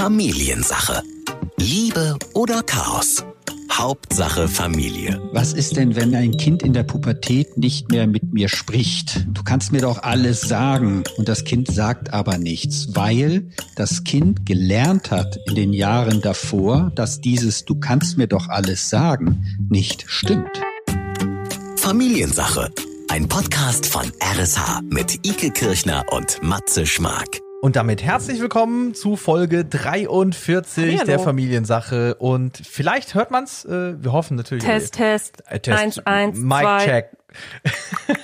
Familiensache. Liebe oder Chaos? Hauptsache Familie. Was ist denn, wenn ein Kind in der Pubertät nicht mehr mit mir spricht? Du kannst mir doch alles sagen und das Kind sagt aber nichts, weil das Kind gelernt hat in den Jahren davor, dass dieses Du kannst mir doch alles sagen nicht stimmt. Familiensache. Ein Podcast von RSH mit Ike Kirchner und Matze Schmark. Und damit herzlich willkommen zu Folge 43 Hallo. der Familiensache. Und vielleicht hört man's. Äh, wir hoffen natürlich. Test, Test. Äh, Test. Eins, eins, Mic zwei. check.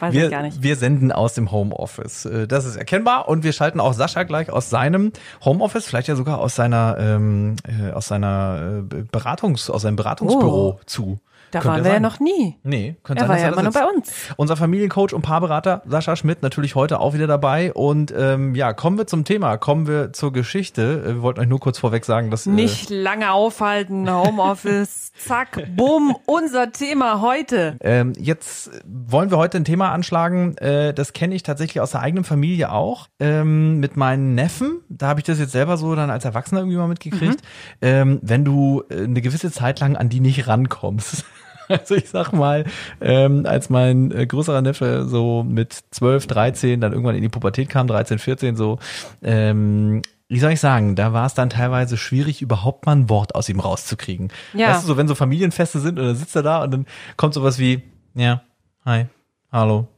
Weiß Wir, ich gar nicht. wir senden aus dem Homeoffice. Äh, Das ist erkennbar. Und wir schalten auch Sascha gleich aus seinem Homeoffice, vielleicht ja sogar aus seiner ähm, äh, aus seiner äh, Beratungs, aus seinem Beratungsbüro Oh. zu. Da Könnte waren wir ja sein. noch nie. Nee, könnte Er sein, war dass ja immer nur bei uns. Unser Familiencoach und Paarberater Sascha Schmidt natürlich heute auch wieder dabei. Und ähm, ja, kommen wir zum Thema, kommen wir zur Geschichte. Äh, Wir wollten euch nur kurz vorweg sagen, dass äh, Nicht lange aufhalten, Homeoffice, zack, bumm, unser Thema heute. Ähm, jetzt wollen wir heute ein Thema anschlagen, äh, das kenne ich tatsächlich aus der eigenen Familie auch, ähm, mit meinen Neffen. Da habe ich das jetzt selber so dann als Erwachsener irgendwie mal mitgekriegt. Ähm, wenn du äh, eine gewisse Zeit lang an die nicht rankommst. Also ich sag mal, ähm, als mein äh, größerer Neffe so mit 12, 13 dann irgendwann in die Pubertät kam, 13, 14 so, ähm, wie soll ich sagen, da war es dann teilweise schwierig, überhaupt mal ein Wort aus ihm rauszukriegen. Ja. Weißt du, so wenn so Familienfeste sind und dann sitzt er da und dann kommt sowas wie, ja, hi, hallo,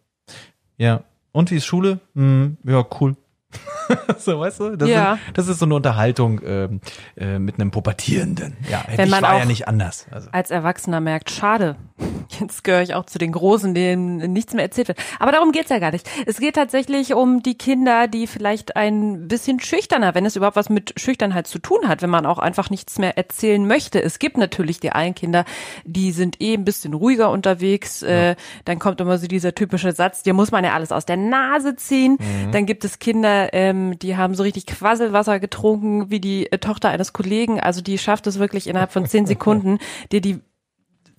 ja, und wie ist Schule? Hm, ja, cool. so, weißt du? Das, Ja. ist, das ist so eine Unterhaltung ähm, äh, mit einem Pubertierenden. Ja, hätte Wenn ich man war ja nicht anders. Also. Als Erwachsener merkt, schade. Jetzt gehöre ich auch zu den Großen, denen nichts mehr erzählt wird. Aber darum geht's ja gar nicht. Es geht tatsächlich um die Kinder, die vielleicht ein bisschen schüchterner, wenn es überhaupt was mit Schüchternheit zu tun hat, wenn man auch einfach nichts mehr erzählen möchte. Es gibt natürlich die einen Kinder, die sind eh ein bisschen ruhiger unterwegs. Äh, dann kommt immer so dieser typische Satz, dir muss man ja alles aus der Nase ziehen. Dann gibt es Kinder, ähm, die haben so richtig Quasselwasser getrunken, wie die äh, Tochter eines Kollegen. Also die schafft es wirklich innerhalb von zehn Sekunden, dir die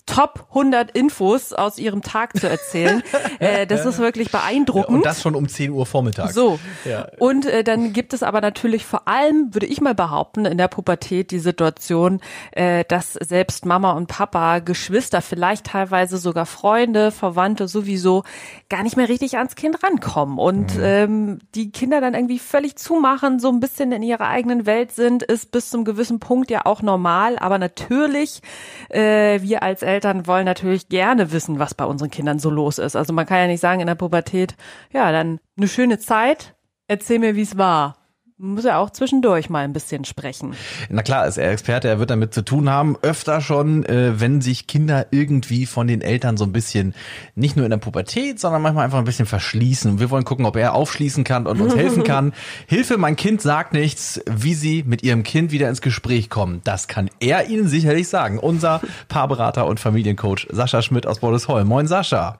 Top 100 Infos aus ihrem Tag zu erzählen. äh, das ist wirklich beeindruckend. Und das schon um 10 Uhr Vormittag. So. Ja. Und äh, dann gibt es aber natürlich vor allem, würde ich mal behaupten, in der Pubertät die Situation, äh, dass selbst Mama und Papa, Geschwister, vielleicht teilweise sogar Freunde, Verwandte sowieso gar nicht mehr richtig ans Kind rankommen. Und ähm, die Kinder dann irgendwie völlig zumachen, so ein bisschen in ihrer eigenen Welt sind, ist bis zum gewissen Punkt ja auch normal. Aber natürlich, äh, wir als Eltern wollen natürlich gerne wissen, was bei unseren Kindern so los ist. Also man kann ja nicht sagen in der Pubertät, ja, dann eine schöne Zeit, erzähl mir, wie es war. Muss ja auch zwischendurch mal ein bisschen sprechen. Na klar, ist er Experte, er wird damit zu tun haben. Öfter schon, äh, wenn sich Kinder irgendwie von den Eltern so ein bisschen, nicht nur in der Pubertät, sondern manchmal einfach ein bisschen verschließen. Und wir wollen gucken, ob er aufschließen kann und uns helfen kann. Hilfe, mein Kind sagt nichts, wie sie mit ihrem Kind wieder ins Gespräch kommen. Das kann er Ihnen sicherlich sagen. Unser Paarberater und Familiencoach Sascha Schmidt aus Bordesholm. Moin Sascha.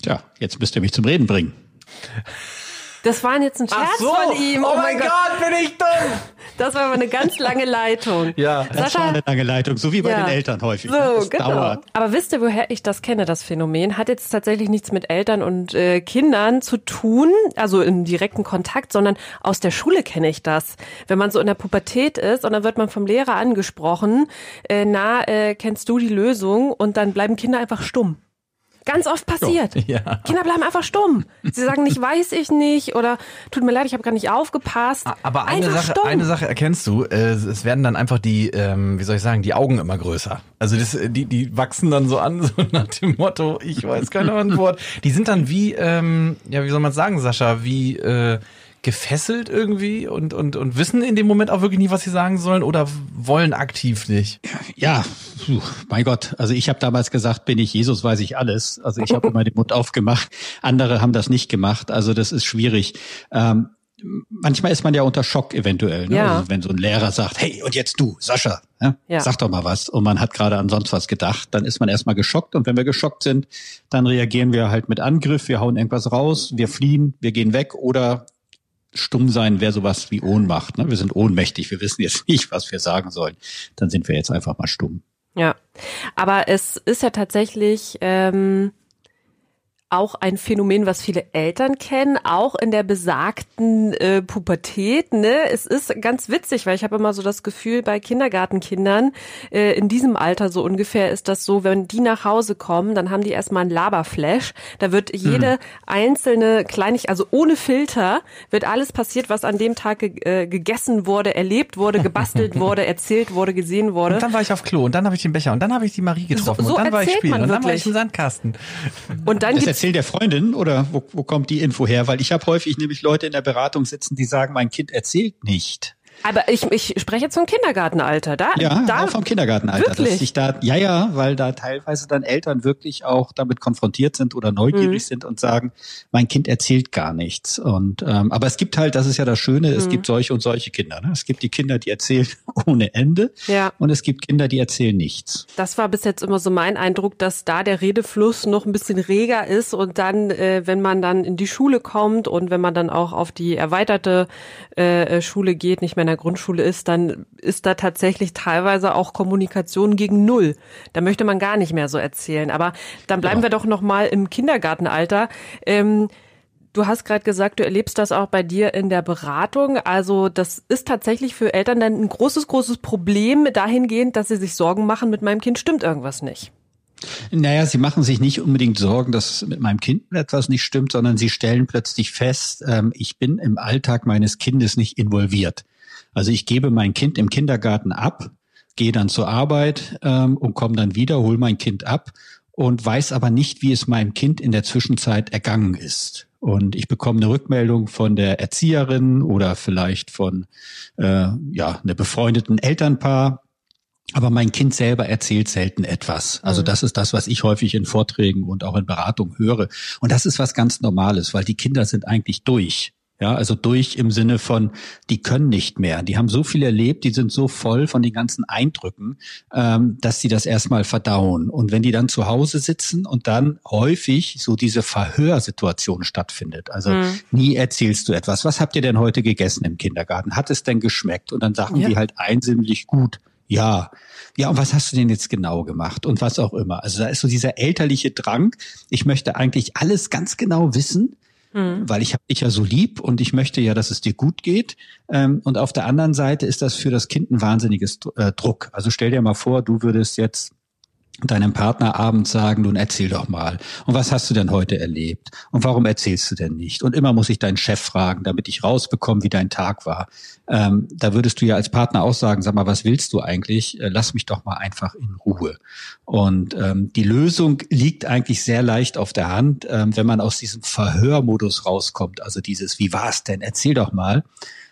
Tja, jetzt müsst ihr mich zum Reden bringen. Das war jetzt ein Scherz von ihm. Oh mein Gott, bin ich dumm. Das war aber eine ganz lange Leitung. Ja. Das war Sascha, eine lange Leitung, so wie bei Ja. den Eltern häufig. So, Das genau. dauert. Aber wisst ihr, woher ich das kenne, das Phänomen? Hat jetzt tatsächlich nichts mit Eltern und äh, Kindern zu tun, also im direkten Kontakt, sondern aus der Schule kenne ich das. Wenn man so in der Pubertät ist und dann wird man vom Lehrer angesprochen, äh, na, äh, kennst du die Lösung? Und dann bleiben Kinder einfach stumm. Ganz oft passiert. Ja. Kinder bleiben einfach stumm. Sie sagen nicht, weiß ich nicht oder tut mir leid, ich habe gar nicht aufgepasst. Aber eine einfach Sache, stumm. eine Sache erkennst du, äh, es werden dann einfach die, ähm, wie soll ich sagen, die Augen immer größer. Also das, die, die wachsen dann so an, so nach dem Motto, ich weiß keine Antwort. Die sind dann wie, ähm, ja, wie soll man sagen, Sascha, wie äh, gefesselt irgendwie und, und, und wissen in dem Moment auch wirklich nicht, was sie sagen sollen oder wollen aktiv nicht. Ja, puh, mein Gott. Also ich habe damals gesagt, bin ich Jesus, weiß ich alles. Also ich habe immer den Mund aufgemacht. Andere haben das nicht gemacht. Also das ist schwierig. Ähm, manchmal ist man ja unter Schock eventuell. Ne? Ja. Also wenn so ein Lehrer sagt, hey, und jetzt du, Sascha, ja? Ja. sag doch mal was. Und man hat gerade an sonst was gedacht, dann ist man erstmal geschockt. Und wenn wir geschockt sind, dann reagieren wir halt mit Angriff, wir hauen irgendwas raus, wir fliehen, wir gehen weg oder stumm sein wäre sowas wie Ohnmacht. Ne? Wir sind ohnmächtig, wir wissen jetzt nicht, was wir sagen sollen. Dann sind wir jetzt einfach mal stumm. Ja, aber es ist ja tatsächlich ähm, auch ein Phänomen, was viele Eltern kennen, auch in der besagten äh, Pubertät. Ne? Es ist ganz witzig, weil ich habe immer so das Gefühl, bei Kindergartenkindern äh, in diesem Alter so ungefähr ist das so, wenn die nach Hause kommen, dann haben die erstmal einen Laberflash. Da wird jede mhm. einzelne Kleinigkeit, also ohne Filter, wird alles passiert, was an dem Tag ge äh, gegessen wurde, erlebt wurde, gebastelt wurde, erzählt wurde, gesehen wurde. Und dann war ich auf Klo und dann habe ich den Becher und dann habe ich die Marie getroffen so, so und dann war ich spielen und dann war ich im Sandkasten. Und dann das erzählt der Freundin oder wo, wo kommt die Info her? Weil ich habe häufig nämlich Leute in der Beratung sitzen, die sagen, mein Kind erzählt nicht. Aber ich, ich spreche jetzt vom Kindergartenalter. Da, ja, da, auch vom Kindergartenalter. Wirklich? Dass sich da, ja, ja, weil da teilweise dann Eltern wirklich auch damit konfrontiert sind oder neugierig mhm. sind und sagen, mein Kind erzählt gar nichts. Und ähm, aber es gibt halt, das ist ja das Schöne, es mhm. gibt solche und solche Kinder. Ne? Es gibt die Kinder, die erzählen ohne Ende. Ja. Und es gibt Kinder, die erzählen nichts. Das war bis jetzt immer so mein Eindruck, dass da der Redefluss noch ein bisschen reger ist und dann, äh, wenn man dann in die Schule kommt und wenn man dann auch auf die erweiterte äh, Schule geht, nicht mehr in der Grundschule ist, dann ist da tatsächlich teilweise auch Kommunikation gegen Null. Da möchte man gar nicht mehr so erzählen. Aber dann bleiben ja. wir doch noch mal im Kindergartenalter. Ähm, Du hast gerade gesagt, du erlebst das auch bei dir in der Beratung. Also das ist tatsächlich für Eltern dann ein großes, großes Problem dahingehend, dass sie sich Sorgen machen, mit meinem Kind stimmt irgendwas nicht. Naja, sie machen sich nicht unbedingt Sorgen, dass mit meinem Kind etwas nicht stimmt, sondern sie stellen plötzlich fest, ähm, ich bin im Alltag meines Kindes nicht involviert. Also ich gebe mein Kind im Kindergarten ab, gehe dann zur Arbeit ähm, und komme dann wieder, hole mein Kind ab und weiß aber nicht, wie es meinem Kind in der Zwischenzeit ergangen ist. Und ich bekomme eine Rückmeldung von der Erzieherin oder vielleicht von äh, ja, einer befreundeten Elternpaar, aber mein Kind selber erzählt selten etwas. Also mhm. das ist das, was ich häufig in Vorträgen und auch in Beratungen höre. Und das ist was ganz Normales, weil die Kinder sind eigentlich durch. Ja, also durch im Sinne von, die können nicht mehr. Die haben so viel erlebt, die sind so voll von den ganzen Eindrücken, ähm, dass sie das erstmal verdauen. Und wenn die dann zu Hause sitzen und dann häufig so diese Verhörsituation stattfindet, also mhm. nie erzählst du etwas. Was habt ihr denn heute gegessen im Kindergarten? Hat es denn geschmeckt? Und dann sagen ja. die halt einsimmlich gut. Ja, ja, und was hast du denn jetzt genau gemacht und was auch immer. Also da ist so dieser elterliche Drang. Ich möchte eigentlich alles ganz genau wissen, mhm. weil ich habe dich ja so lieb und ich möchte ja, dass es dir gut geht. Ähm, und auf der anderen Seite ist das für das Kind ein wahnsinniges äh, Druck. Also stell dir mal vor, du würdest jetzt deinem Partner abends sagen, nun erzähl doch mal. Und was hast du denn heute erlebt? Und warum erzählst du denn nicht? Und immer muss ich deinen Chef fragen, damit ich rausbekomme, wie dein Tag war. Ähm, da würdest du ja als Partner auch sagen, sag mal, was willst du eigentlich? Äh, lass mich doch mal einfach in Ruhe. Und ähm, die Lösung liegt eigentlich sehr leicht auf der Hand, ähm, wenn man aus diesem Verhörmodus rauskommt. Also dieses, wie war's denn? Erzähl doch mal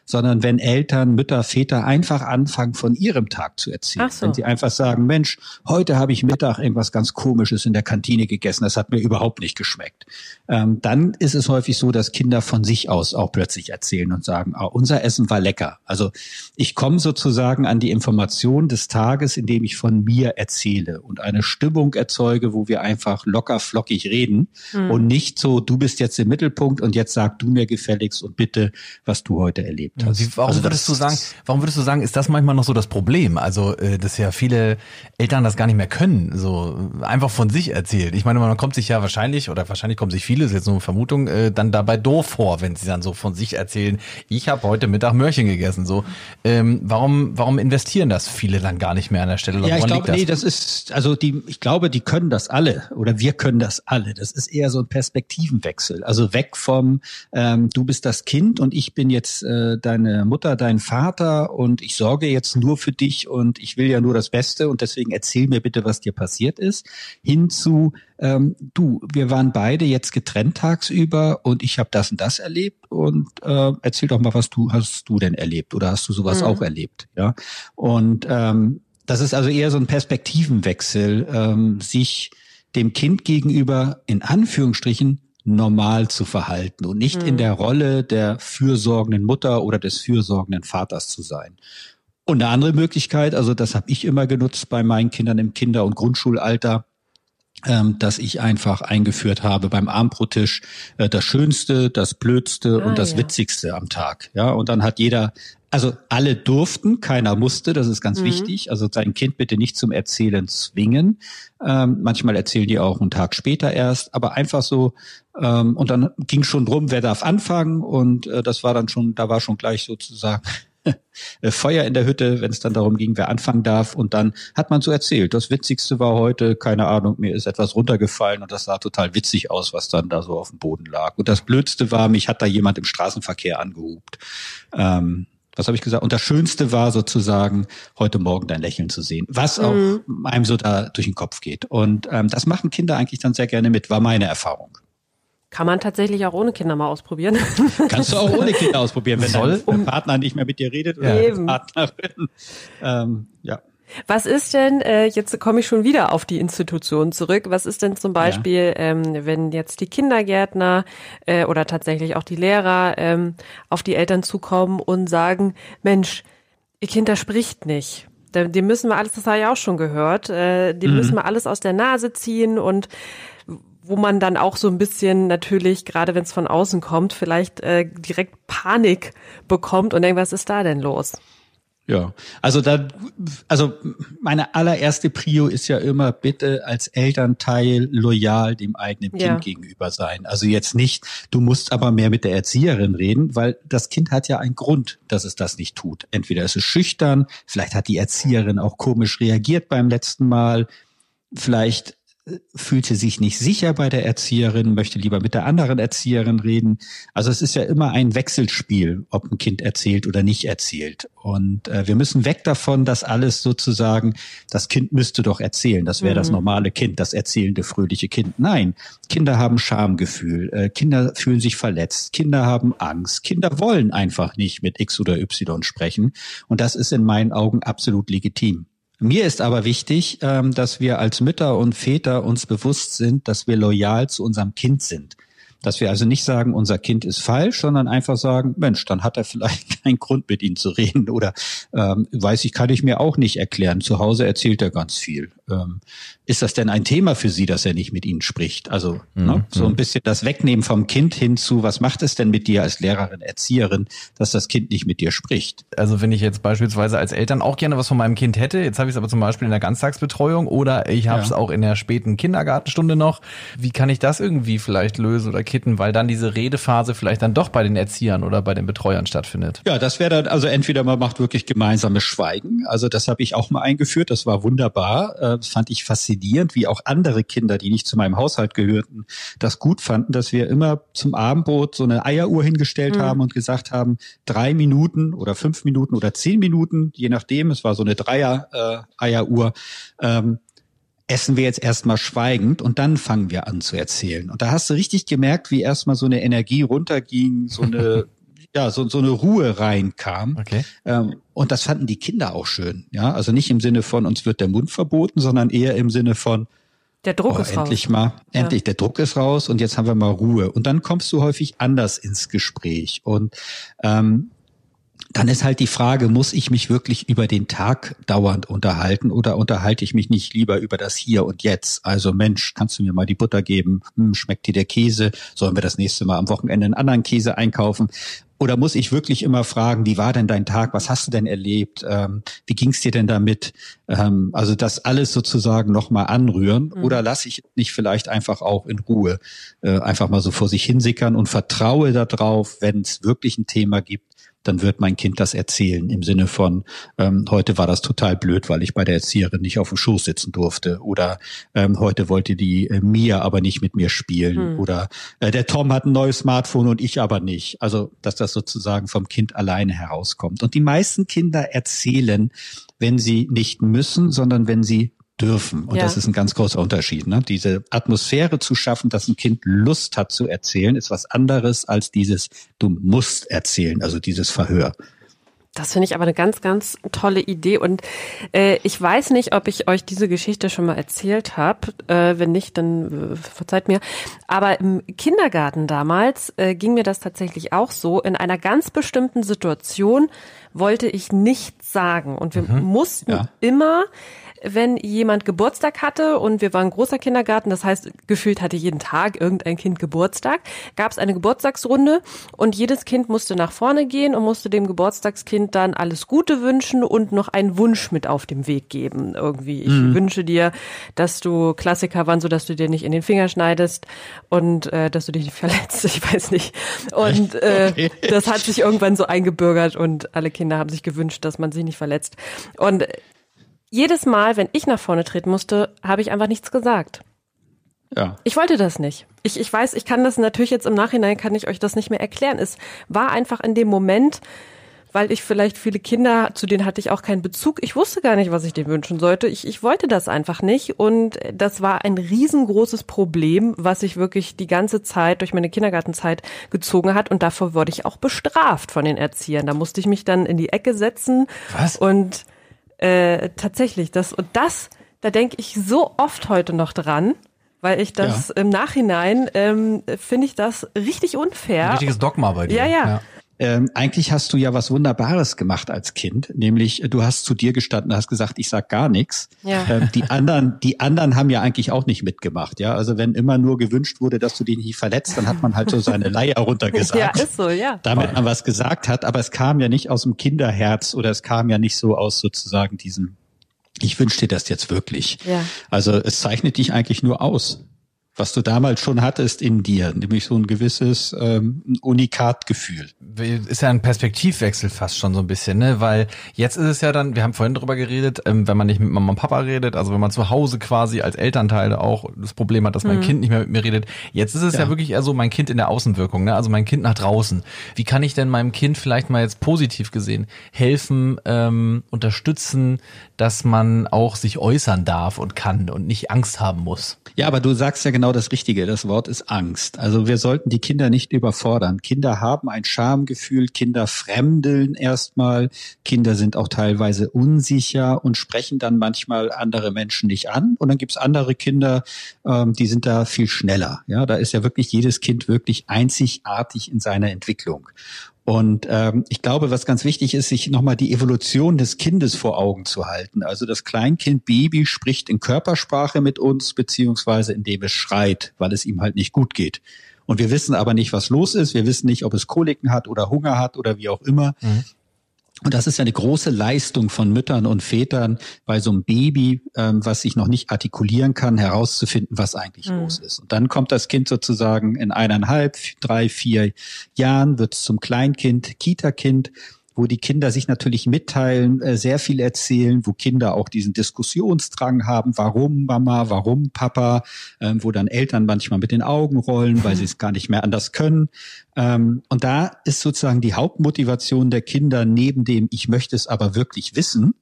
sondern wenn Eltern, Mütter, Väter einfach anfangen, von ihrem Tag zu erzählen. So. Wenn sie einfach sagen, Mensch, heute habe ich Mittag irgendwas ganz Komisches in der Kantine gegessen, das hat mir überhaupt nicht geschmeckt. Ähm, dann ist es häufig so, dass Kinder von sich aus auch plötzlich erzählen und sagen, ah, unser Essen war lecker. Also ich komme sozusagen an die Information des Tages, indem ich von mir erzähle und eine Stimmung erzeuge, wo wir einfach locker flockig reden mhm. und nicht so, du bist jetzt im Mittelpunkt und jetzt sag du mir gefälligst und bitte, was du heute erlebt erlebt hast. Wie, warum also würdest du sagen, warum würdest du sagen, ist das manchmal noch so das Problem? Also, äh, dass ja viele Eltern das gar nicht mehr können, so einfach von sich erzählt. Ich meine, man kommt sich ja wahrscheinlich, oder wahrscheinlich kommen sich viele, ist jetzt nur eine Vermutung, äh, dann dabei doof vor, wenn sie dann so von sich erzählen, ich habe heute Mittag Möhrchen gegessen. So, ähm, warum, warum investieren das viele dann gar nicht mehr an der Stelle? Ja, ich glaube, das? nee, das ist, also die, ich glaube, die können das alle oder wir können das alle. Das ist eher so ein Perspektivenwechsel. Also weg vom, ähm, du bist das Kind und ich bin jetzt äh, deine Mutter, dein Vater und ich sorge jetzt nur für dich und ich will ja nur das Beste und deswegen erzähl mir bitte, was dir passiert ist, hinzu, ähm, du, wir waren beide jetzt getrennt tagsüber und ich habe das und das erlebt und äh, erzähl doch mal, was du hast du denn erlebt oder hast du sowas mhm. auch erlebt, ja? Und ähm, das ist also eher so ein Perspektivenwechsel, ähm, sich dem Kind gegenüber in Anführungsstrichen normal zu verhalten und nicht mhm. in der Rolle der fürsorgenden Mutter oder des fürsorgenden Vaters zu sein. Und eine andere Möglichkeit, also das habe ich immer genutzt bei meinen Kindern im Kinder- und Grundschulalter, ähm, dass ich einfach eingeführt habe beim Abendbrottisch äh, das Schönste, das Blödste ah, und das ja. Witzigste am Tag. Ja, und dann hat jeder also alle durften, keiner musste, das ist ganz mhm. wichtig. Also sein Kind bitte nicht zum Erzählen zwingen. Ähm, manchmal erzählen die auch einen Tag später erst, aber einfach so. Ähm, und dann ging schon drum, wer darf anfangen. Und äh, das war dann schon, da war schon gleich sozusagen Feuer in der Hütte, wenn es dann darum ging, wer anfangen darf. Und dann hat man so erzählt. Das Witzigste war heute, keine Ahnung, mir ist etwas runtergefallen und das sah total witzig aus, was dann da so auf dem Boden lag. Und das Blödste war, mich hat da jemand im Straßenverkehr angehupt. Ähm, was habe ich gesagt? Und das Schönste war sozusagen, heute Morgen dein Lächeln zu sehen, was auch mhm. einem so da durch den Kopf geht. Und ähm, das machen Kinder eigentlich dann sehr gerne mit, war meine Erfahrung. Kann man tatsächlich auch ohne Kinder mal ausprobieren. Kannst du auch ohne Kinder ausprobieren, wenn Soll? dein Partner nicht mehr mit dir redet oder ja. Partnerin. Ähm, ja. Was ist denn, äh, jetzt komme ich schon wieder auf die Institution zurück, was ist denn zum Beispiel, ja. ähm, wenn jetzt die Kindergärtner äh, oder tatsächlich auch die Lehrer ähm, auf die Eltern zukommen und sagen, Mensch, ihr Kind, das spricht nicht. Dem müssen wir alles, das habe ich auch schon gehört, äh, dem mhm. müssen wir alles aus der Nase ziehen und wo man dann auch so ein bisschen natürlich, gerade wenn es von außen kommt, vielleicht äh, direkt Panik bekommt und denkt, was ist da denn los? Ja, also da, also meine allererste Prio ist ja immer bitte als Elternteil loyal dem eigenen ja. Kind gegenüber sein. Also jetzt nicht, du musst aber mehr mit der Erzieherin reden, weil das Kind hat ja einen Grund, dass es das nicht tut. Entweder ist es schüchtern, vielleicht hat die Erzieherin auch komisch reagiert beim letzten Mal, vielleicht fühlte sich nicht sicher bei der Erzieherin, möchte lieber mit der anderen Erzieherin reden. Also es ist ja immer ein Wechselspiel, ob ein Kind erzählt oder nicht erzählt. Und äh, wir müssen weg davon, dass alles sozusagen, das Kind müsste doch erzählen, das wäre mhm. das normale Kind, das erzählende, fröhliche Kind. Nein, Kinder haben Schamgefühl, äh, Kinder fühlen sich verletzt, Kinder haben Angst, Kinder wollen einfach nicht mit X oder Y sprechen. Und das ist in meinen Augen absolut legitim. Mir ist aber wichtig, ähm, dass wir als Mütter und Väter uns bewusst sind, dass wir loyal zu unserem Kind sind. Dass wir also nicht sagen, unser Kind ist falsch, sondern einfach sagen, Mensch, dann hat er vielleicht keinen Grund, mit ihm zu reden. Oder ähm, weiß ich, kann ich mir auch nicht erklären. Zu Hause erzählt er ganz viel. Ähm, ist das denn ein Thema für Sie, dass er nicht mit Ihnen spricht? Also mhm. ne, so ein bisschen das Wegnehmen vom Kind hinzu, was macht es denn mit dir als Lehrerin, Erzieherin, dass das Kind nicht mit dir spricht? Also wenn ich jetzt beispielsweise als Eltern auch gerne was von meinem Kind hätte, jetzt habe ich es aber zum Beispiel in der Ganztagsbetreuung oder ich habe es ja. auch in der späten Kindergartenstunde noch, wie kann ich das irgendwie vielleicht lösen oder kitten, weil dann diese Redephase vielleicht dann doch bei den Erziehern oder bei den Betreuern stattfindet? Ja, das wäre dann, also entweder man macht wirklich gemeinsames Schweigen, also das habe ich auch mal eingeführt, das war wunderbar, äh, das fand ich faszinierend faszinierend, wie auch andere Kinder, die nicht zu meinem Haushalt gehörten, das gut fanden, dass wir immer zum Abendbrot so eine Eieruhr hingestellt mhm. haben und gesagt haben, drei Minuten oder fünf Minuten oder zehn Minuten, je nachdem, es war so eine Dreier-Eieruhr, äh, ähm, essen wir jetzt erstmal schweigend und dann fangen wir an zu erzählen. Und da hast du richtig gemerkt, wie erstmal so eine Energie runterging, so eine ja, so, so eine Ruhe reinkam. Okay. Ähm, und das fanden die Kinder auch schön. Ja, also nicht im Sinne von uns wird der Mund verboten, sondern eher im Sinne von der Druck oh, ist endlich raus. mal, endlich ja. der Druck ist raus und jetzt haben wir mal Ruhe. Und dann kommst du häufig anders ins Gespräch. Und ähm, dann ist halt die Frage, muss ich mich wirklich über den Tag dauernd unterhalten oder unterhalte ich mich nicht lieber über das Hier und Jetzt? Also Mensch, kannst du mir mal die Butter geben? Hm, schmeckt dir der Käse? Sollen wir das nächste Mal am Wochenende einen anderen Käse einkaufen? Oder muss ich wirklich immer fragen, wie war denn dein Tag? Was hast du denn erlebt? Ähm, wie ging es dir denn damit? Ähm, also das alles sozusagen nochmal anrühren. Mhm. Oder lasse ich nicht vielleicht einfach auch in Ruhe äh, einfach mal so vor sich hinsickern und vertraue darauf, wenn es wirklich ein Thema gibt, dann wird mein Kind das erzählen im Sinne von, ähm, heute war das total blöd, weil ich bei der Erzieherin nicht auf dem Schoß sitzen durfte oder ähm, heute wollte die äh, Mia aber nicht mit mir spielen hm. oder äh, der Tom hat ein neues Smartphone und ich aber nicht. Also, dass das sozusagen vom Kind alleine herauskommt. Und die meisten Kinder erzählen, wenn sie nicht müssen, sondern wenn sie dürfen. Und ja. das ist ein ganz großer Unterschied. Ne? Diese Atmosphäre zu schaffen, dass ein Kind Lust hat zu erzählen, ist was anderes als dieses Du musst erzählen, also dieses Verhör. Das finde ich aber eine ganz, ganz tolle Idee. Und äh, ich weiß nicht, ob ich euch diese Geschichte schon mal erzählt habe. Äh, wenn nicht, dann äh, verzeiht mir. Aber im Kindergarten damals äh, ging mir das tatsächlich auch so. In einer ganz bestimmten Situation wollte ich nichts sagen. Und wir Mhm. mussten Ja. immer wenn jemand Geburtstag hatte und wir waren ein großer Kindergarten, das heißt, gefühlt hatte jeden Tag irgendein Kind Geburtstag, gab es eine Geburtstagsrunde und jedes Kind musste nach vorne gehen und musste dem Geburtstagskind dann alles Gute wünschen und noch einen Wunsch mit auf dem Weg geben. Irgendwie, ich wünsche dir, dass du Klassiker waren, so dass du dir nicht in den Finger schneidest und äh, dass du dich nicht verletzt, ich weiß nicht. Und äh, Okay. das hat sich irgendwann so eingebürgert und alle Kinder haben sich gewünscht, dass man sich nicht verletzt. Und jedes Mal, wenn ich nach vorne treten musste, habe ich einfach nichts gesagt. Ja. Ich wollte das nicht. Ich, ich weiß, ich kann das natürlich jetzt im Nachhinein, kann ich euch das nicht mehr erklären. Es war einfach in dem Moment, weil ich vielleicht viele Kinder, zu denen hatte ich auch keinen Bezug. Ich wusste gar nicht, was ich denen wünschen sollte. Ich, ich wollte das einfach nicht. Und das war ein riesengroßes Problem, was sich wirklich die ganze Zeit durch meine Kindergartenzeit gezogen hat. Und davor wurde ich auch bestraft von den Erziehern. Da musste ich mich dann in die Ecke setzen. Was? Und äh, tatsächlich, das und das, da denke ich so oft heute noch dran, weil ich das im Nachhinein ähm, finde ich das richtig Ein unfair. richtiges Dogma bei dir. Ja, ja. Ähm, eigentlich hast du ja was Wunderbares gemacht als Kind, nämlich äh, du hast zu dir gestanden, hast gesagt, ich sag gar nichts. Ja. Ähm, die anderen, die anderen haben ja eigentlich auch nicht mitgemacht, ja. Also wenn immer nur gewünscht wurde, dass du dich nicht verletzt, dann hat man halt so seine Leier runtergesagt. Ja, ist so, ja. damit man was gesagt hat, aber es kam ja nicht aus dem Kinderherz oder es kam ja nicht so aus sozusagen diesem, ich wünsche dir das jetzt wirklich. Ja. Also es zeichnet dich eigentlich nur aus, was du damals schon hattest in dir, nämlich so ein gewisses ähm, Unikatgefühl. ist ja ein Perspektivwechsel fast schon so ein bisschen, ne? Weil jetzt ist es ja dann, wir haben vorhin drüber geredet, ähm, wenn man nicht mit Mama und Papa redet, also wenn man zu Hause quasi als Elternteil auch das Problem hat, dass mein Kind nicht mehr mit mir redet. Jetzt ist es ja. Ja. wirklich eher so mein Kind in der Außenwirkung, ne? Also mein Kind nach draußen. Wie kann ich denn meinem Kind vielleicht mal jetzt positiv gesehen helfen, ähm, unterstützen, dass man auch sich äußern darf und kann und nicht Angst haben muss? Ja, aber du sagst ja genau das Richtige. Das Wort ist Angst. Also wir sollten die Kinder nicht überfordern. Kinder haben ein Schamgefühl, Kinder fremdeln erstmal, Kinder sind auch teilweise unsicher und sprechen dann manchmal andere Menschen nicht an. Und dann gibt's andere Kinder, ähm, die sind da viel schneller. Ja, da ist ja wirklich jedes Kind wirklich einzigartig in seiner Entwicklung. Und ähm, ich glaube, was ganz wichtig ist, sich nochmal die Evolution des Kindes vor Augen zu halten. Also das Kleinkind Baby spricht in Körpersprache mit uns, beziehungsweise indem es schreit, weil es ihm halt nicht gut geht. Und wir wissen aber nicht, was los ist. Wir wissen nicht, ob es Koliken hat oder Hunger hat oder wie auch immer. Und das ist ja eine große Leistung von Müttern und Vätern, bei so einem Baby, ähm, was sich noch nicht artikulieren kann, herauszufinden, was eigentlich los ist. Und dann kommt das Kind sozusagen in eineinhalb, drei, vier Jahren, wird es zum Kleinkind, Kita-Kind, wo die Kinder sich natürlich mitteilen, äh, sehr viel erzählen, wo Kinder auch diesen Diskussionsdrang haben, warum Mama, warum Papa, ähm, wo dann Eltern manchmal mit den Augen rollen, weil sie es gar nicht mehr anders können. Ähm, und da ist sozusagen die Hauptmotivation der Kinder neben dem, ich möchte es aber wirklich wissen,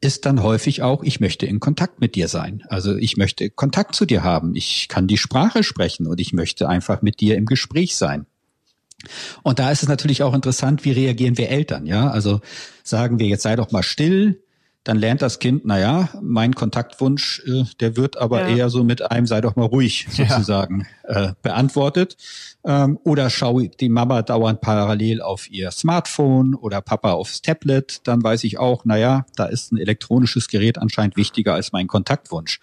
ist dann häufig auch, ich möchte in Kontakt mit dir sein. Also ich möchte Kontakt zu dir haben. Ich kann die Sprache sprechen und ich möchte einfach mit dir im Gespräch sein. Und da ist es natürlich auch interessant, wie reagieren wir Eltern, ja? Also sagen wir jetzt sei doch mal still, dann lernt das Kind, na ja, mein Kontaktwunsch, äh, der wird aber Ja. eher so mit einem sei doch mal ruhig Ja. sozusagen äh, beantwortet. Ähm, oder schau die Mama dauernd parallel auf ihr Smartphone oder Papa aufs Tablet, dann weiß ich auch, na ja, da ist ein elektronisches Gerät anscheinend wichtiger als mein Kontaktwunsch.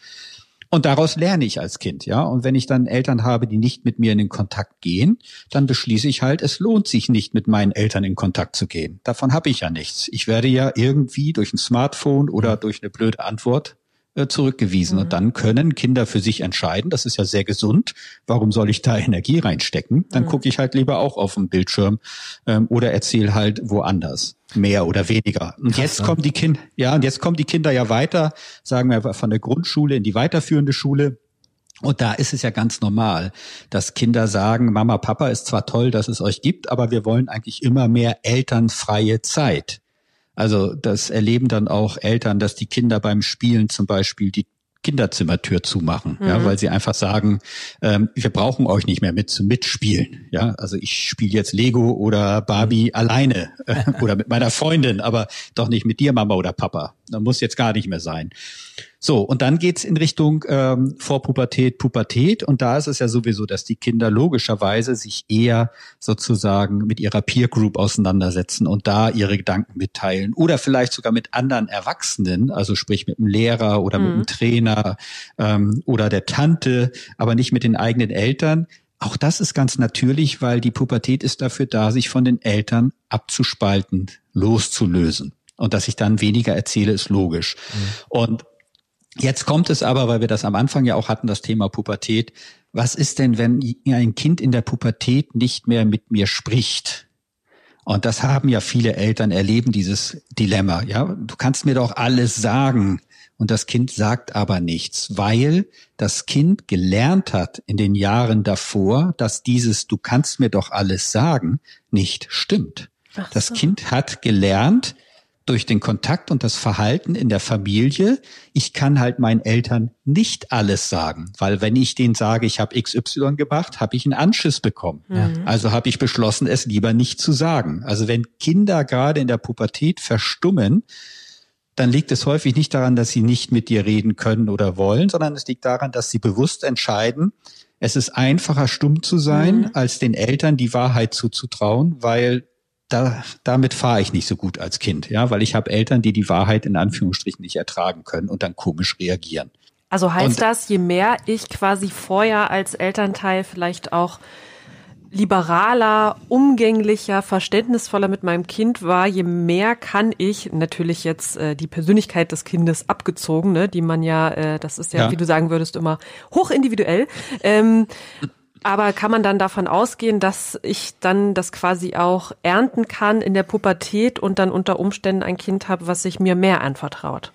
Und daraus lerne ich als Kind, ja. Und wenn ich dann Eltern habe, die nicht mit mir in den Kontakt gehen, dann beschließe ich halt, es lohnt sich nicht, mit meinen Eltern in Kontakt zu gehen. Davon habe ich ja nichts. Ich werde ja irgendwie durch ein Smartphone oder durch eine blöde Antwort äh, zurückgewiesen. Und dann können Kinder für sich entscheiden, das ist ja sehr gesund, warum soll ich da Energie reinstecken? Dann gucke ich halt lieber auch auf dem Bildschirm ähm, oder erzähle halt woanders. Mehr oder weniger. Und jetzt ne? kommen die Kinder, ja, und jetzt kommen die Kinder ja weiter, sagen wir von der Grundschule in die weiterführende Schule. Und da ist es ja ganz normal, dass Kinder sagen, Mama, Papa ist zwar toll, dass es euch gibt, aber wir wollen eigentlich immer mehr elternfreie Zeit. Also das erleben dann auch Eltern, dass die Kinder beim Spielen zum Beispiel die Kinderzimmertür zumachen, ja, weil sie einfach sagen, ähm, wir brauchen euch nicht mehr mit zu mitspielen. Ja, also ich spiele jetzt Lego oder Barbie alleine äh, oder mit meiner Freundin, aber doch nicht mit dir, Mama oder Papa. Da muss jetzt gar nicht mehr sein. So, und dann geht's in Richtung ähm, Vorpubertät, Pubertät. Und da ist es ja sowieso, dass die Kinder logischerweise sich eher sozusagen mit ihrer Peer Group auseinandersetzen und da ihre Gedanken mitteilen. Oder vielleicht sogar mit anderen Erwachsenen, also sprich mit einem Lehrer oder mhm. mit einem Trainer ähm, oder der Tante, aber nicht mit den eigenen Eltern. Auch das ist ganz natürlich, weil die Pubertät ist dafür da, sich von den Eltern abzuspalten, loszulösen. Und dass ich dann weniger erzähle, ist logisch. Mhm. Und jetzt kommt es aber, weil wir das am Anfang ja auch hatten, das Thema Pubertät. Was ist denn, wenn ein Kind in der Pubertät nicht mehr mit mir spricht? Und das haben ja viele Eltern erleben, dieses Dilemma. Ja, du kannst mir doch alles sagen und das Kind sagt aber nichts, weil das Kind gelernt hat in den Jahren davor, dass dieses Du kannst mir doch alles sagen nicht stimmt. So. Das Kind hat gelernt durch den Kontakt und das Verhalten in der Familie, ich kann halt meinen Eltern nicht alles sagen, weil wenn ich denen sage, ich habe XY gemacht, habe ich einen Anschiss bekommen. Mhm. Also habe ich beschlossen, es lieber nicht zu sagen. Also wenn Kinder gerade in der Pubertät verstummen, dann liegt es häufig nicht daran, dass sie nicht mit dir reden können oder wollen, sondern es liegt daran, dass sie bewusst entscheiden, es ist einfacher, stumm zu sein, mhm. als den Eltern die Wahrheit zuzutrauen, weil da, damit fahre ich nicht so gut als Kind, ja, weil ich habe Eltern, die die Wahrheit in Anführungsstrichen nicht ertragen können und dann komisch reagieren. Also heißt und, das, je mehr ich quasi vorher als Elternteil vielleicht auch liberaler, umgänglicher, verständnisvoller mit meinem Kind war, je mehr kann ich, natürlich jetzt äh, die Persönlichkeit des Kindes abgezogen, ne, die man ja, äh, das ist ja, ja, wie du sagen würdest, immer hochindividuell. Ähm, aber kann man dann davon ausgehen, dass ich dann das quasi auch ernten kann in der Pubertät und dann unter Umständen ein Kind habe, was sich mir mehr anvertraut?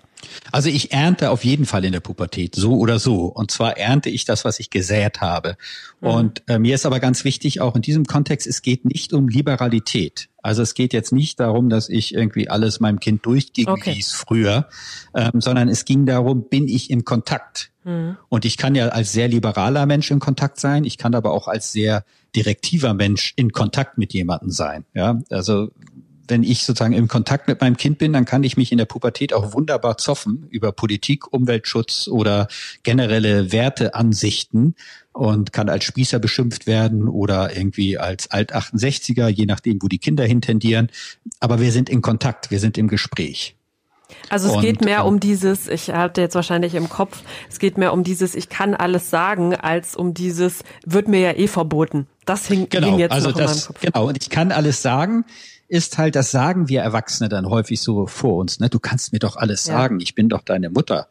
Also ich ernte auf jeden Fall in der Pubertät, so oder so. Und zwar ernte ich das, was ich gesät habe. Mhm. Und äh, mir ist aber ganz wichtig, auch in diesem Kontext, es geht nicht um Liberalität. Also es geht jetzt nicht darum, dass ich irgendwie alles meinem Kind durchgehen okay. ließ früher, ähm, sondern es ging darum, bin ich in Kontakt? Mhm. Und ich kann ja als sehr liberaler Mensch in Kontakt sein, ich kann aber auch als sehr direktiver Mensch in Kontakt mit jemandem sein. Ja, also wenn ich sozusagen im Kontakt mit meinem Kind bin, dann kann ich mich in der Pubertät auch wunderbar zoffen über Politik, Umweltschutz oder generelle Werteansichten und kann als Spießer beschimpft werden oder irgendwie als Alt-68er, je nachdem, wo die Kinder hintendieren. Aber wir sind in Kontakt, wir sind im Gespräch. Also es und, geht mehr um dieses, ich hatte jetzt wahrscheinlich im Kopf, es geht mehr um dieses, ich kann alles sagen, als um dieses, wird mir ja eh verboten. Das hing, genau, ging jetzt also noch das, in meinem Kopf. Genau, und ich kann alles sagen ist halt, das sagen wir Erwachsene dann häufig so vor uns. Ne? Du kannst mir doch alles ja. sagen, ich bin doch deine Mutter.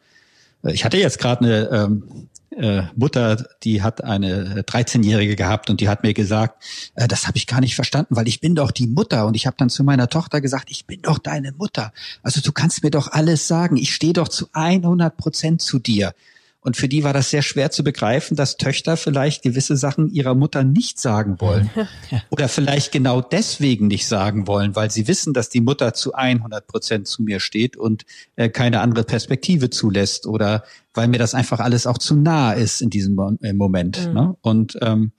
Äh, ich hatte jetzt gerade eine ähm, äh, Mutter, die hat eine 13-Jährige gehabt und die hat mir gesagt, äh, das habe ich gar nicht verstanden, weil ich bin doch die Mutter. Und ich habe dann zu meiner Tochter gesagt, ich bin doch deine Mutter. Also du kannst mir doch alles sagen. Ich stehe doch zu 100 Prozent zu dir. Und für die war das sehr schwer zu begreifen, dass Töchter vielleicht gewisse Sachen ihrer Mutter nicht sagen wollen. Oder vielleicht genau deswegen nicht sagen wollen, weil sie wissen, dass die Mutter zu 100 Prozent zu mir steht und äh, keine andere Perspektive zulässt. Oder weil mir das einfach alles auch zu nah ist in diesem äh, Moment. Mhm. Ne? Und ähm,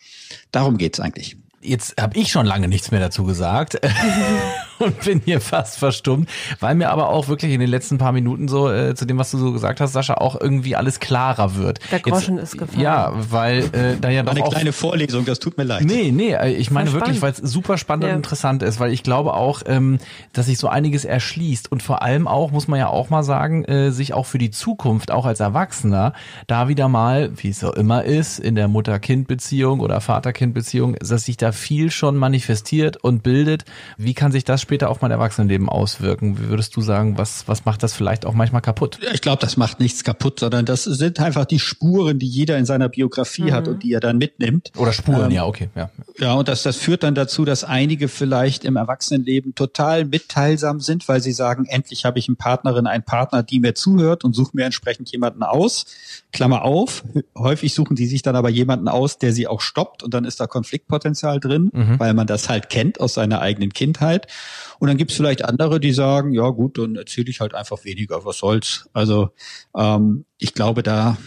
darum geht's eigentlich. Jetzt habe ich schon lange nichts mehr dazu gesagt und bin hier fast verstummt, weil mir aber auch wirklich in den letzten paar Minuten so äh, zu dem, was du so gesagt hast, Sascha, auch irgendwie alles klarer wird. Der Groschen Jetzt, ist gefallen. Ja, weil äh, da ja doch eine auch, kleine Vorlesung, das tut mir leid. Nee, nee, äh, ich meine wirklich, weil es super spannend ja. und interessant ist, weil ich glaube auch, ähm, dass sich so einiges erschließt und vor allem auch, muss man ja auch mal sagen, äh, sich auch für die Zukunft, auch als Erwachsener, da wieder mal, wie es so immer ist, in der Mutter-Kind-Beziehung oder Vater-Kind-Beziehung, dass sich da viel schon manifestiert und bildet. Wie kann sich das später auf mein Erwachsenenleben auswirken? Wie würdest du sagen, was, was macht das vielleicht auch manchmal kaputt? Ich glaube, das macht nichts kaputt, sondern das sind einfach die Spuren, die jeder in seiner Biografie mhm. hat und die er dann mitnimmt. Oder Spuren, ähm, ja, okay. Ja, ja und das, das führt dann dazu, dass einige vielleicht im Erwachsenenleben total mitteilsam sind, weil sie sagen, endlich habe ich eine Partnerin, einen Partner, die mir zuhört und suche mir entsprechend jemanden aus. Klammer auf, häufig suchen die sich dann aber jemanden aus, der sie auch stoppt und dann ist da Konfliktpotenzial drin, mhm. weil man das halt kennt aus seiner eigenen Kindheit. Und dann gibt's vielleicht andere, die sagen, ja gut, dann erzähle ich halt einfach weniger, was soll's. Also ähm, ich glaube, da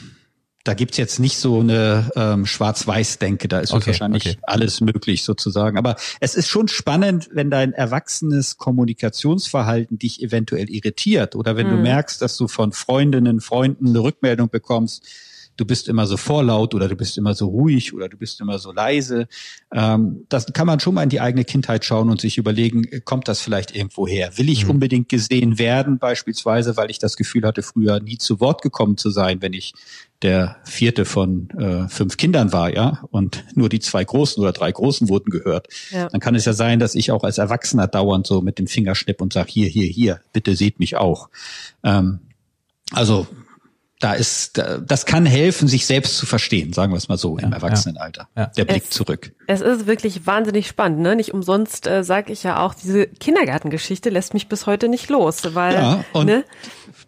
da gibt's jetzt nicht so eine ähm, Schwarz-Weiß-Denke, da ist okay, wahrscheinlich okay. alles möglich sozusagen. Aber es ist schon spannend, wenn dein erwachsenes Kommunikationsverhalten dich eventuell irritiert oder wenn mhm. du merkst, dass du von Freundinnen, Freunden eine Rückmeldung bekommst, du bist immer so vorlaut oder du bist immer so ruhig oder du bist immer so leise. Ähm, das kann man schon mal in die eigene Kindheit schauen und sich überlegen, kommt das vielleicht irgendwo her? Will ich mhm. unbedingt gesehen werden, beispielsweise, weil ich das Gefühl hatte, früher nie zu Wort gekommen zu sein, wenn ich der vierte von äh, fünf Kindern war, ja, und nur die zwei Großen oder drei Großen wurden gehört. Ja. Dann kann es ja sein, dass ich auch als Erwachsener dauernd so mit dem Finger schnipp und sage, hier, hier, hier, bitte seht mich auch. Ähm, also da ist, das kann helfen, sich selbst zu verstehen, sagen wir es mal so, im ja, Erwachsenenalter. Ja, Der Blick es, zurück. Es ist wirklich wahnsinnig spannend, ne? Nicht umsonst äh, sage ich ja auch, diese Kindergartengeschichte lässt mich bis heute nicht los, weil ja, und ne?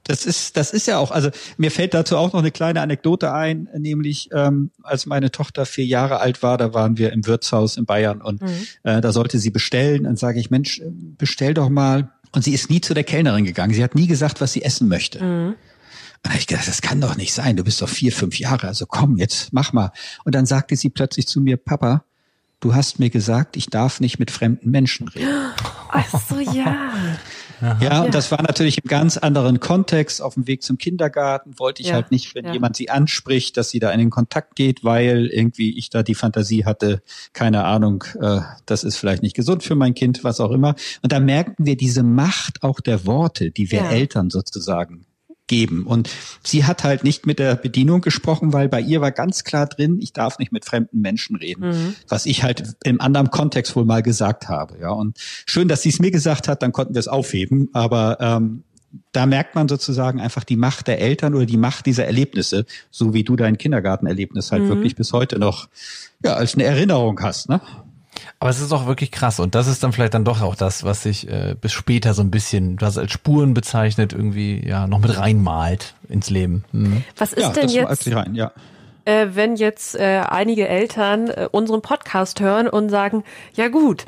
das ist, das ist ja auch, also mir fällt dazu auch noch eine kleine Anekdote ein, nämlich ähm, als meine Tochter vier Jahre alt war, da waren wir im Wirtshaus in Bayern und mhm. äh, da sollte sie bestellen. Dann sage ich, Mensch, bestell doch mal. Und sie ist nie zu der Kellnerin gegangen. Sie hat nie gesagt, was sie essen möchte. Mhm. Und da ich gedacht, das kann doch nicht sein. Du bist doch vier, fünf Jahre. Also komm, jetzt mach mal. Und dann sagte sie plötzlich zu mir, Papa, du hast mir gesagt, ich darf nicht mit fremden Menschen reden. Ach so, ja. Ja, und das war natürlich im ganz anderen Kontext. Auf dem Weg zum Kindergarten wollte ich ja. halt nicht, wenn ja. jemand sie anspricht, dass sie da in den Kontakt geht, weil irgendwie ich da die Fantasie hatte, keine Ahnung, äh, das ist vielleicht nicht gesund für mein Kind, was auch immer. Und da merkten wir diese Macht auch der Worte, die wir ja. Eltern sozusagen geben. Und sie hat halt nicht mit der Bedienung gesprochen, weil bei ihr war ganz klar drin, ich darf nicht mit fremden Menschen reden, mhm. was ich halt im anderen Kontext wohl mal gesagt habe. Ja, und schön, dass sie es mir gesagt hat, dann konnten wir es aufheben. Aber ähm, da merkt man sozusagen einfach die Macht der Eltern oder die Macht dieser Erlebnisse, so wie du dein Kindergartenerlebnis halt mhm. wirklich bis heute noch ja als eine Erinnerung hast. Ne? Aber es ist auch wirklich krass und das ist dann vielleicht dann doch auch das, was sich äh, bis später so ein bisschen, du hast als Spuren bezeichnet, irgendwie ja noch mit reinmalt ins Leben. Mhm. Was ist ja, denn jetzt? Rein, ja. Äh, wenn jetzt äh, einige Eltern äh, unseren Podcast hören und sagen, ja gut,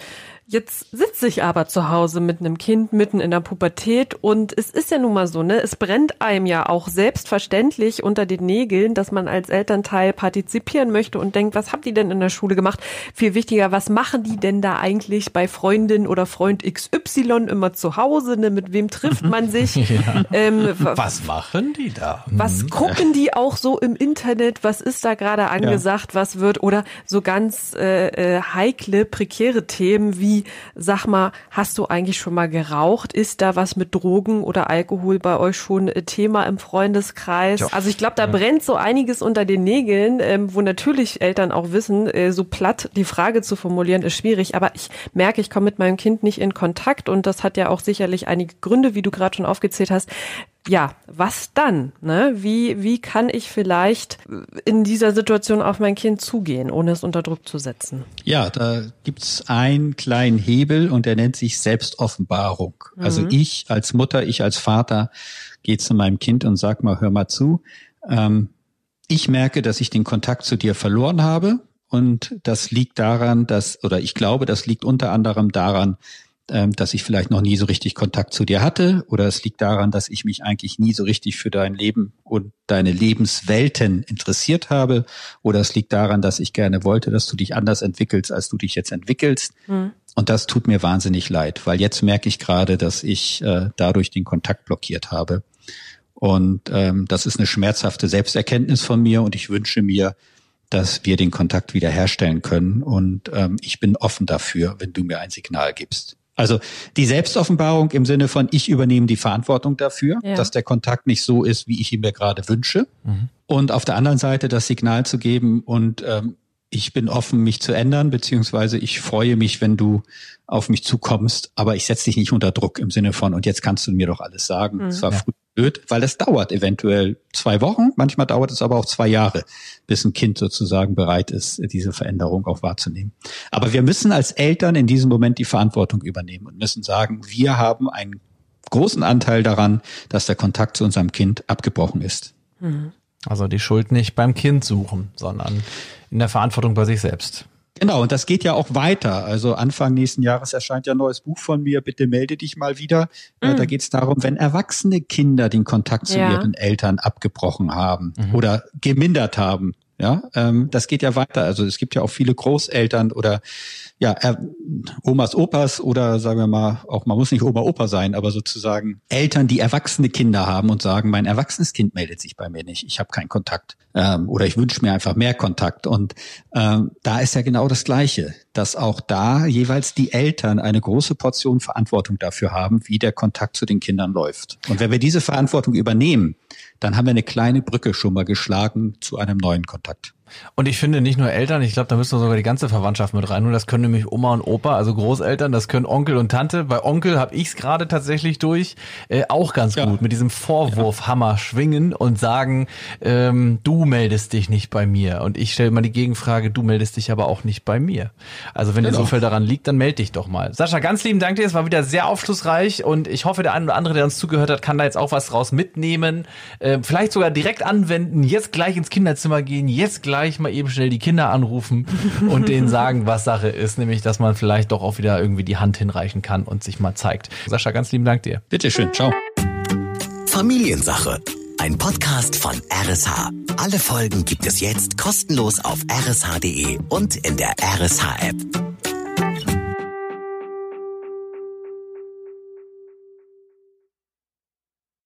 Jetzt sitze ich aber zu Hause mit einem Kind mitten in der Pubertät und es ist ja nun mal so, ne? Es brennt einem ja auch selbstverständlich unter den Nägeln, dass man als Elternteil partizipieren möchte und denkt, was habt ihr denn in der Schule gemacht? Viel wichtiger, was machen die denn da eigentlich bei Freundin oder Freund XY immer zu Hause? Ne? Mit wem trifft man sich? ja. ähm, was machen die da? Was mhm. gucken die auch so im Internet? Was ist da gerade angesagt? Ja. Was wird? Oder so ganz äh, äh, heikle, prekäre Themen wie sag mal, hast du eigentlich schon mal geraucht? Ist da was mit Drogen oder Alkohol bei euch schon äh, Thema im Freundeskreis? Ja. Also ich glaube, da ja. brennt so einiges unter den Nägeln, ähm, wo natürlich Eltern auch wissen, äh, so platt die Frage zu formulieren ist schwierig. Aber ich merke, ich komme mit meinem Kind nicht in Kontakt und das hat ja auch sicherlich einige Gründe, wie du gerade schon aufgezählt hast ja, was dann? Ne? Wie, wie kann ich vielleicht in dieser Situation auf mein Kind zugehen, ohne es unter Druck zu setzen? Ja, da gibt's einen kleinen Hebel und der nennt sich Selbstoffenbarung. Also mhm. Also ich als Mutter, ich als Vater gehe zu meinem Kind und sag mal, hör mal zu. Ähm, ich merke, dass ich den Kontakt zu dir verloren habe. Und das liegt daran, dass, oder ich glaube, das liegt unter anderem daran, dass ich vielleicht noch nie so richtig Kontakt zu dir hatte oder es liegt daran, dass ich mich eigentlich nie so richtig für dein Leben und deine Lebenswelten interessiert habe oder es liegt daran, dass ich gerne wollte, dass du dich anders entwickelst, als du dich jetzt entwickelst. Mhm. Und das tut mir wahnsinnig leid, weil jetzt merke ich gerade, dass ich äh, dadurch den Kontakt blockiert habe. Und ähm, das ist eine schmerzhafte Selbsterkenntnis von mir und ich wünsche mir, dass wir den Kontakt wiederherstellen können. Und ähm, ich bin offen dafür, wenn du mir ein Signal gibst. Also die Selbstoffenbarung im Sinne von, ich übernehme die Verantwortung dafür, ja. dass der Kontakt nicht so ist, wie ich ihn mir gerade wünsche. Mhm. Und auf der anderen Seite das Signal zu geben und ähm, ich bin offen, mich zu ändern, beziehungsweise ich freue mich, wenn du auf mich zukommst, aber ich setze dich nicht unter Druck im Sinne von, und jetzt kannst du mir doch alles sagen. Es mhm. war ja. früh blöd, weil das dauert eventuell zwei Wochen, manchmal dauert es aber auch zwei Jahre, bis ein Kind sozusagen bereit ist, diese Veränderung auch wahrzunehmen. Aber wir müssen als Eltern in diesem Moment die Verantwortung übernehmen und müssen sagen, wir haben einen großen Anteil daran, dass der Kontakt zu unserem Kind abgebrochen ist. Mhm. Also die Schuld nicht beim Kind suchen, sondern in der Verantwortung bei sich selbst. Genau, und das geht ja auch weiter. Also Anfang nächsten Jahres erscheint ja ein neues Buch von mir, bitte melde dich mal wieder. Mhm. Da geht es darum, wenn erwachsene Kinder den Kontakt zu ja. ihren Eltern abgebrochen haben mhm. oder gemindert haben. Ja, ähm, das geht ja weiter. Also es gibt ja auch viele Großeltern oder ja, äh, Omas, Opas oder sagen wir mal, auch man muss nicht Oma, Opa sein, aber sozusagen Eltern, die erwachsene Kinder haben und sagen, mein erwachsenes Kind meldet sich bei mir nicht, ich habe keinen Kontakt ähm, oder ich wünsche mir einfach mehr Kontakt. Und ähm, da ist ja genau das Gleiche, dass auch da jeweils die Eltern eine große Portion Verantwortung dafür haben, wie der Kontakt zu den Kindern läuft. Und wenn wir diese Verantwortung übernehmen, dann haben wir eine kleine Brücke schon mal geschlagen zu einem neuen Kontakt. Und ich finde nicht nur Eltern, ich glaube, da müssen wir sogar die ganze Verwandtschaft mit rein. Nur das können nämlich Oma und Opa, also Großeltern, das können Onkel und Tante. Bei Onkel habe ich es gerade tatsächlich durch, äh, auch ganz ja. gut, mit diesem Vorwurfhammer ja. schwingen und sagen, ähm, du meldest dich nicht bei mir. Und ich stelle mal die Gegenfrage, du meldest dich aber auch nicht bei mir. Also wenn genau. dir so viel daran liegt, dann melde dich doch mal. Sascha, ganz lieben Dank dir, es war wieder sehr aufschlussreich und ich hoffe, der eine oder andere, der uns zugehört hat, kann da jetzt auch was draus mitnehmen. Äh, vielleicht sogar direkt anwenden, jetzt gleich ins Kinderzimmer gehen, jetzt gleich gleich mal eben schnell die Kinder anrufen und denen sagen, was Sache ist, nämlich, dass man vielleicht doch auch wieder irgendwie die Hand hinreichen kann und sich mal zeigt. Sascha, ganz lieben Dank dir. Bitteschön, ciao. Familiensache. Ein Podcast von RSH. Alle Folgen gibt es jetzt kostenlos auf rsh.de und in der RSH-App.